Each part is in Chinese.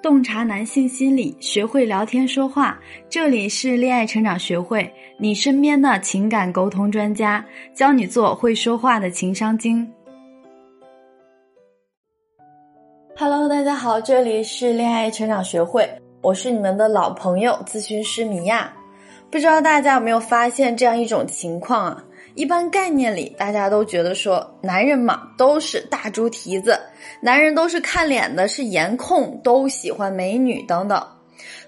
洞察男性心理，学会聊天说话。这里是恋爱成长学会，你身边的情感沟通专家，教你做会说话的情商精。Hello，大家好，这里是恋爱成长学会，我是你们的老朋友咨询师米娅。不知道大家有没有发现这样一种情况啊？一般概念里，大家都觉得说，男人嘛都是大猪蹄子，男人都是看脸的，是颜控，都喜欢美女等等。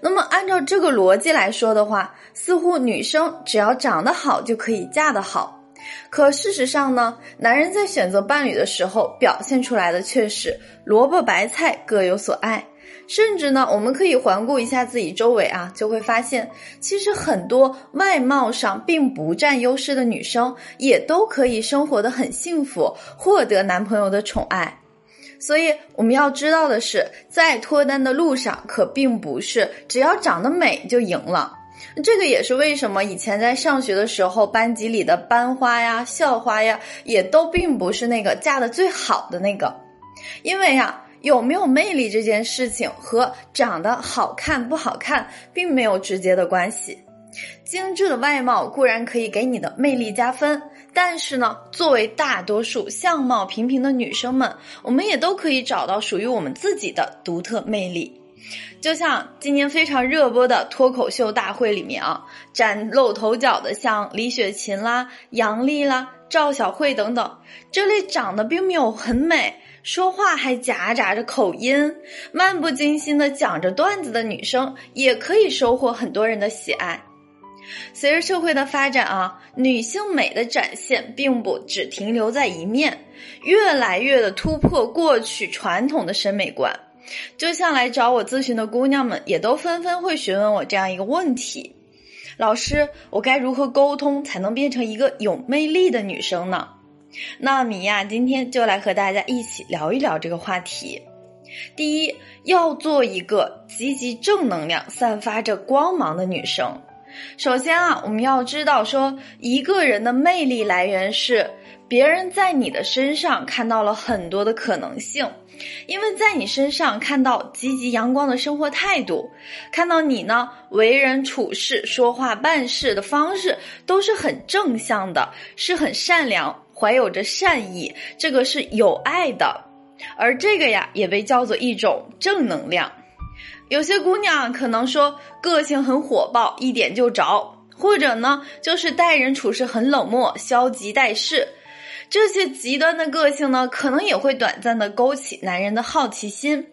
那么按照这个逻辑来说的话，似乎女生只要长得好就可以嫁得好。可事实上呢，男人在选择伴侣的时候，表现出来的却是萝卜白菜各有所爱。甚至呢，我们可以环顾一下自己周围啊，就会发现，其实很多外貌上并不占优势的女生，也都可以生活的很幸福，获得男朋友的宠爱。所以我们要知道的是，在脱单的路上，可并不是只要长得美就赢了。这个也是为什么以前在上学的时候，班级里的班花呀、校花呀，也都并不是那个嫁的最好的那个，因为呀。有没有魅力这件事情和长得好看不好看并没有直接的关系。精致的外貌固然可以给你的魅力加分，但是呢，作为大多数相貌平平的女生们，我们也都可以找到属于我们自己的独特魅力。就像今年非常热播的脱口秀大会里面啊，崭露头角的像李雪琴啦、杨丽啦、赵小慧等等，这类长得并没有很美。说话还夹杂着口音，漫不经心的讲着段子的女生，也可以收获很多人的喜爱。随着社会的发展啊，女性美的展现并不只停留在一面，越来越的突破过去传统的审美观。就像来找我咨询的姑娘们，也都纷纷会询问我这样一个问题：老师，我该如何沟通才能变成一个有魅力的女生呢？那米娅今天就来和大家一起聊一聊这个话题。第一，要做一个积极正能量、散发着光芒的女生。首先啊，我们要知道说，一个人的魅力来源是别人在你的身上看到了很多的可能性，因为在你身上看到积极阳光的生活态度，看到你呢为人处事、说话办事的方式都是很正向的，是很善良。怀有着善意，这个是有爱的，而这个呀也被叫做一种正能量。有些姑娘可能说个性很火爆，一点就着，或者呢就是待人处事很冷漠、消极待事。这些极端的个性呢，可能也会短暂的勾起男人的好奇心。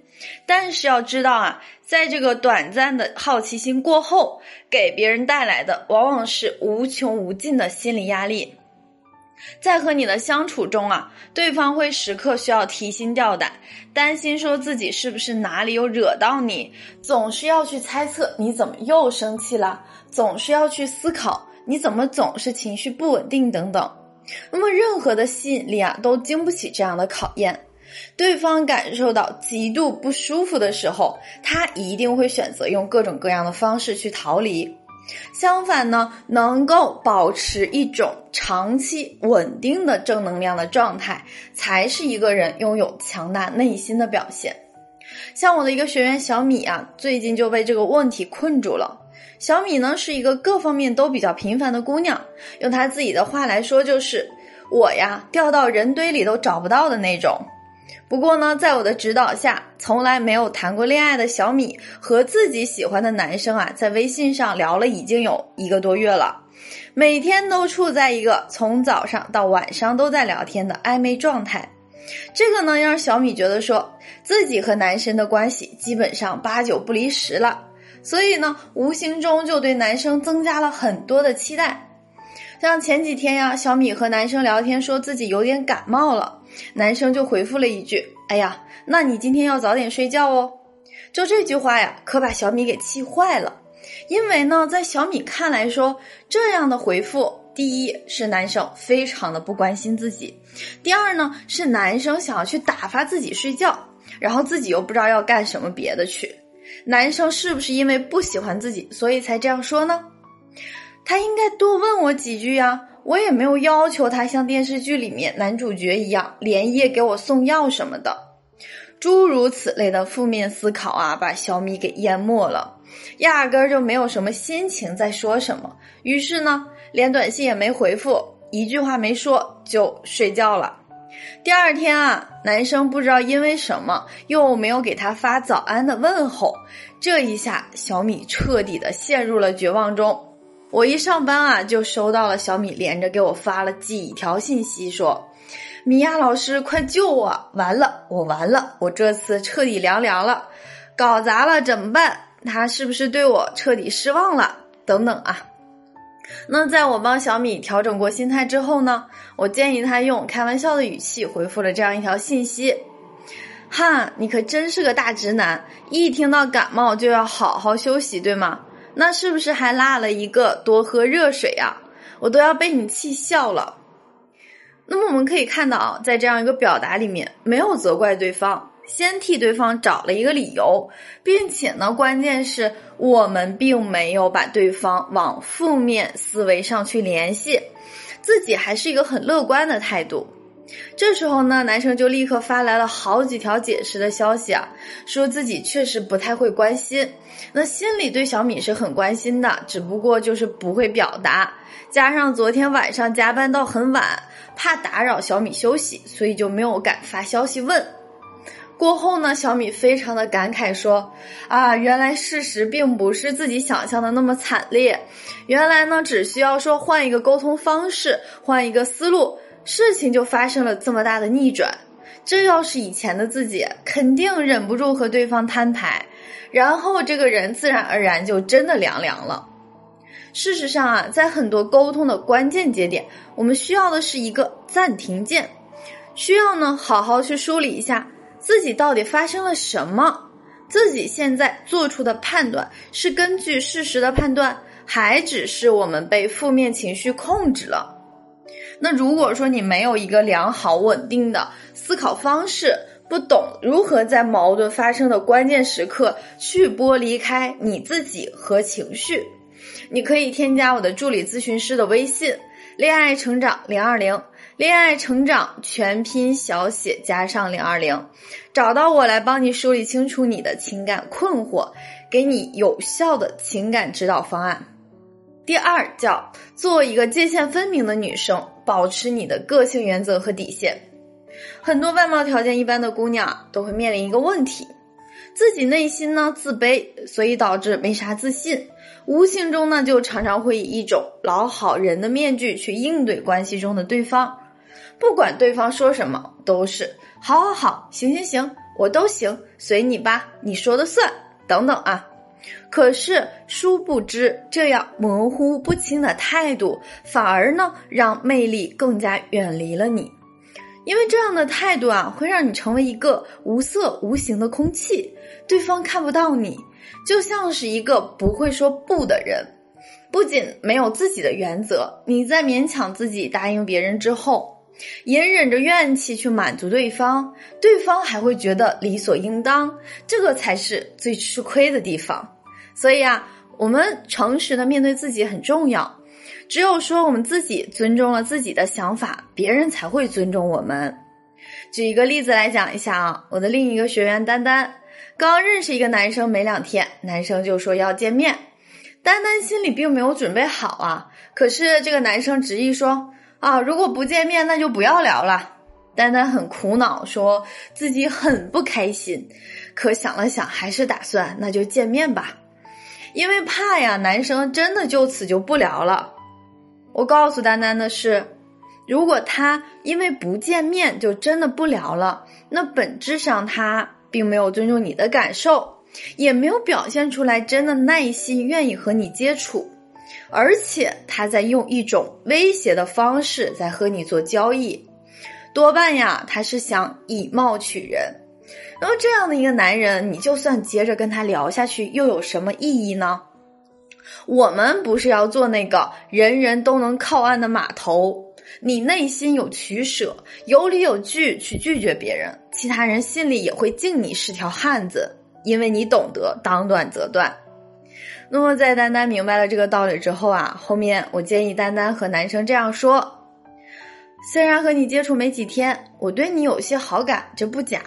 但是要知道啊，在这个短暂的好奇心过后，给别人带来的往往是无穷无尽的心理压力。在和你的相处中啊，对方会时刻需要提心吊胆，担心说自己是不是哪里有惹到你，总是要去猜测你怎么又生气了，总是要去思考你怎么总是情绪不稳定等等。那么任何的吸引力啊，都经不起这样的考验。对方感受到极度不舒服的时候，他一定会选择用各种各样的方式去逃离。相反呢，能够保持一种长期稳定的正能量的状态，才是一个人拥有强大内心的表现。像我的一个学员小米啊，最近就被这个问题困住了。小米呢是一个各方面都比较平凡的姑娘，用她自己的话来说，就是我呀掉到人堆里都找不到的那种。不过呢，在我的指导下，从来没有谈过恋爱的小米和自己喜欢的男生啊，在微信上聊了已经有一个多月了，每天都处在一个从早上到晚上都在聊天的暧昧状态。这个呢，让小米觉得说自己和男生的关系基本上八九不离十了，所以呢，无形中就对男生增加了很多的期待。像前几天呀，小米和男生聊天，说自己有点感冒了，男生就回复了一句：“哎呀，那你今天要早点睡觉哦。”就这句话呀，可把小米给气坏了。因为呢，在小米看来说，这样的回复，第一是男生非常的不关心自己，第二呢是男生想要去打发自己睡觉，然后自己又不知道要干什么别的去。男生是不是因为不喜欢自己，所以才这样说呢？他应该多问我几句呀，我也没有要求他像电视剧里面男主角一样连夜给我送药什么的。诸如此类的负面思考啊，把小米给淹没了，压根儿就没有什么心情在说什么。于是呢，连短信也没回复，一句话没说就睡觉了。第二天啊，男生不知道因为什么又没有给他发早安的问候，这一下小米彻底的陷入了绝望中。我一上班啊，就收到了小米连着给我发了几条信息，说：“米娅老师，快救我！完了，我完了，我这次彻底凉凉了，搞砸了怎么办？他是不是对我彻底失望了？等等啊。”那在我帮小米调整过心态之后呢，我建议他用开玩笑的语气回复了这样一条信息：“哈，你可真是个大直男，一听到感冒就要好好休息，对吗？”那是不是还落了一个多喝热水啊？我都要被你气笑了。那么我们可以看到啊，在这样一个表达里面，没有责怪对方，先替对方找了一个理由，并且呢，关键是我们并没有把对方往负面思维上去联系，自己还是一个很乐观的态度。这时候呢，男生就立刻发来了好几条解释的消息啊，说自己确实不太会关心，那心里对小米是很关心的，只不过就是不会表达，加上昨天晚上加班到很晚，怕打扰小米休息，所以就没有敢发消息问。过后呢，小米非常的感慨说：“啊，原来事实并不是自己想象的那么惨烈，原来呢，只需要说换一个沟通方式，换一个思路。”事情就发生了这么大的逆转，这要是以前的自己，肯定忍不住和对方摊牌，然后这个人自然而然就真的凉凉了。事实上啊，在很多沟通的关键节点，我们需要的是一个暂停键，需要呢好好去梳理一下自己到底发生了什么，自己现在做出的判断是根据事实的判断，还只是我们被负面情绪控制了。那如果说你没有一个良好稳定的思考方式，不懂如何在矛盾发生的关键时刻去剥离开你自己和情绪，你可以添加我的助理咨询师的微信“恋爱成长零二零”，恋爱成长全拼小写加上零二零，找到我来帮你梳理清楚你的情感困惑，给你有效的情感指导方案。第二叫做一个界限分明的女生，保持你的个性原则和底线。很多外貌条件一般的姑娘都会面临一个问题，自己内心呢自卑，所以导致没啥自信，无形中呢就常常会以一种老好人的面具去应对关系中的对方，不管对方说什么，都是好好好，行行行，我都行，随你吧，你说的算，等等啊。可是，殊不知，这样模糊不清的态度，反而呢，让魅力更加远离了你。因为这样的态度啊，会让你成为一个无色无形的空气，对方看不到你，就像是一个不会说不的人。不仅没有自己的原则，你在勉强自己答应别人之后，隐忍着怨气去满足对方，对方还会觉得理所应当，这个才是最吃亏的地方。所以啊，我们诚实的面对自己很重要。只有说我们自己尊重了自己的想法，别人才会尊重我们。举一个例子来讲一下啊，我的另一个学员丹丹刚认识一个男生没两天，男生就说要见面，丹丹心里并没有准备好啊。可是这个男生执意说啊，如果不见面，那就不要聊了。丹丹很苦恼，说自己很不开心，可想了想，还是打算那就见面吧。因为怕呀，男生真的就此就不聊了。我告诉丹丹的是，如果他因为不见面就真的不聊了，那本质上他并没有尊重你的感受，也没有表现出来真的耐心愿意和你接触，而且他在用一种威胁的方式在和你做交易，多半呀他是想以貌取人。那么这样的一个男人，你就算接着跟他聊下去，又有什么意义呢？我们不是要做那个人人都能靠岸的码头，你内心有取舍，有理有据去拒绝别人，其他人心里也会敬你是条汉子，因为你懂得当断则断。那么在丹丹明白了这个道理之后啊，后面我建议丹丹和男生这样说：虽然和你接触没几天，我对你有些好感，这不假。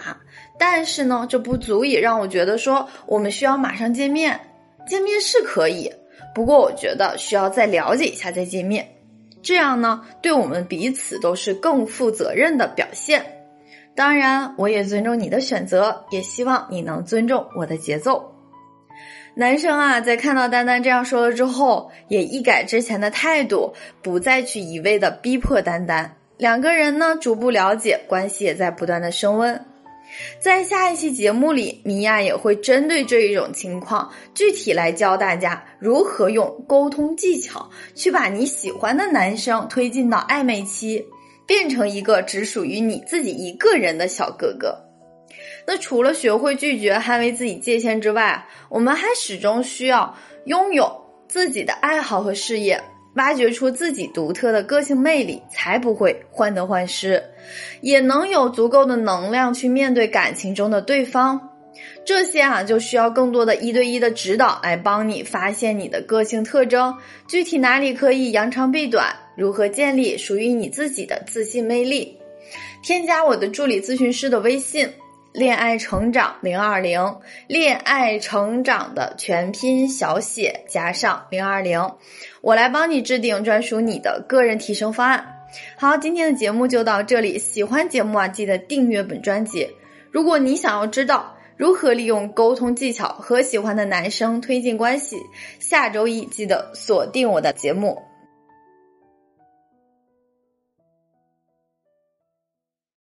但是呢，这不足以让我觉得说我们需要马上见面。见面是可以，不过我觉得需要再了解一下再见面，这样呢，对我们彼此都是更负责任的表现。当然，我也尊重你的选择，也希望你能尊重我的节奏。男生啊，在看到丹丹这样说了之后，也一改之前的态度，不再去一味的逼迫丹丹。两个人呢，逐步了解，关系也在不断的升温。在下一期节目里，米娅也会针对这一种情况，具体来教大家如何用沟通技巧去把你喜欢的男生推进到暧昧期，变成一个只属于你自己一个人的小哥哥。那除了学会拒绝、捍卫自己界限之外，我们还始终需要拥有自己的爱好和事业。挖掘出自己独特的个性魅力，才不会患得患失，也能有足够的能量去面对感情中的对方。这些啊，就需要更多的一对一的指导来帮你发现你的个性特征，具体哪里可以扬长避短，如何建立属于你自己的自信魅力。添加我的助理咨询师的微信。恋爱成长零二零，恋爱成长的全拼小写加上零二零，我来帮你制定专属你的个人提升方案。好，今天的节目就到这里，喜欢节目啊，记得订阅本专辑。如果你想要知道如何利用沟通技巧和喜欢的男生推进关系，下周一记得锁定我的节目。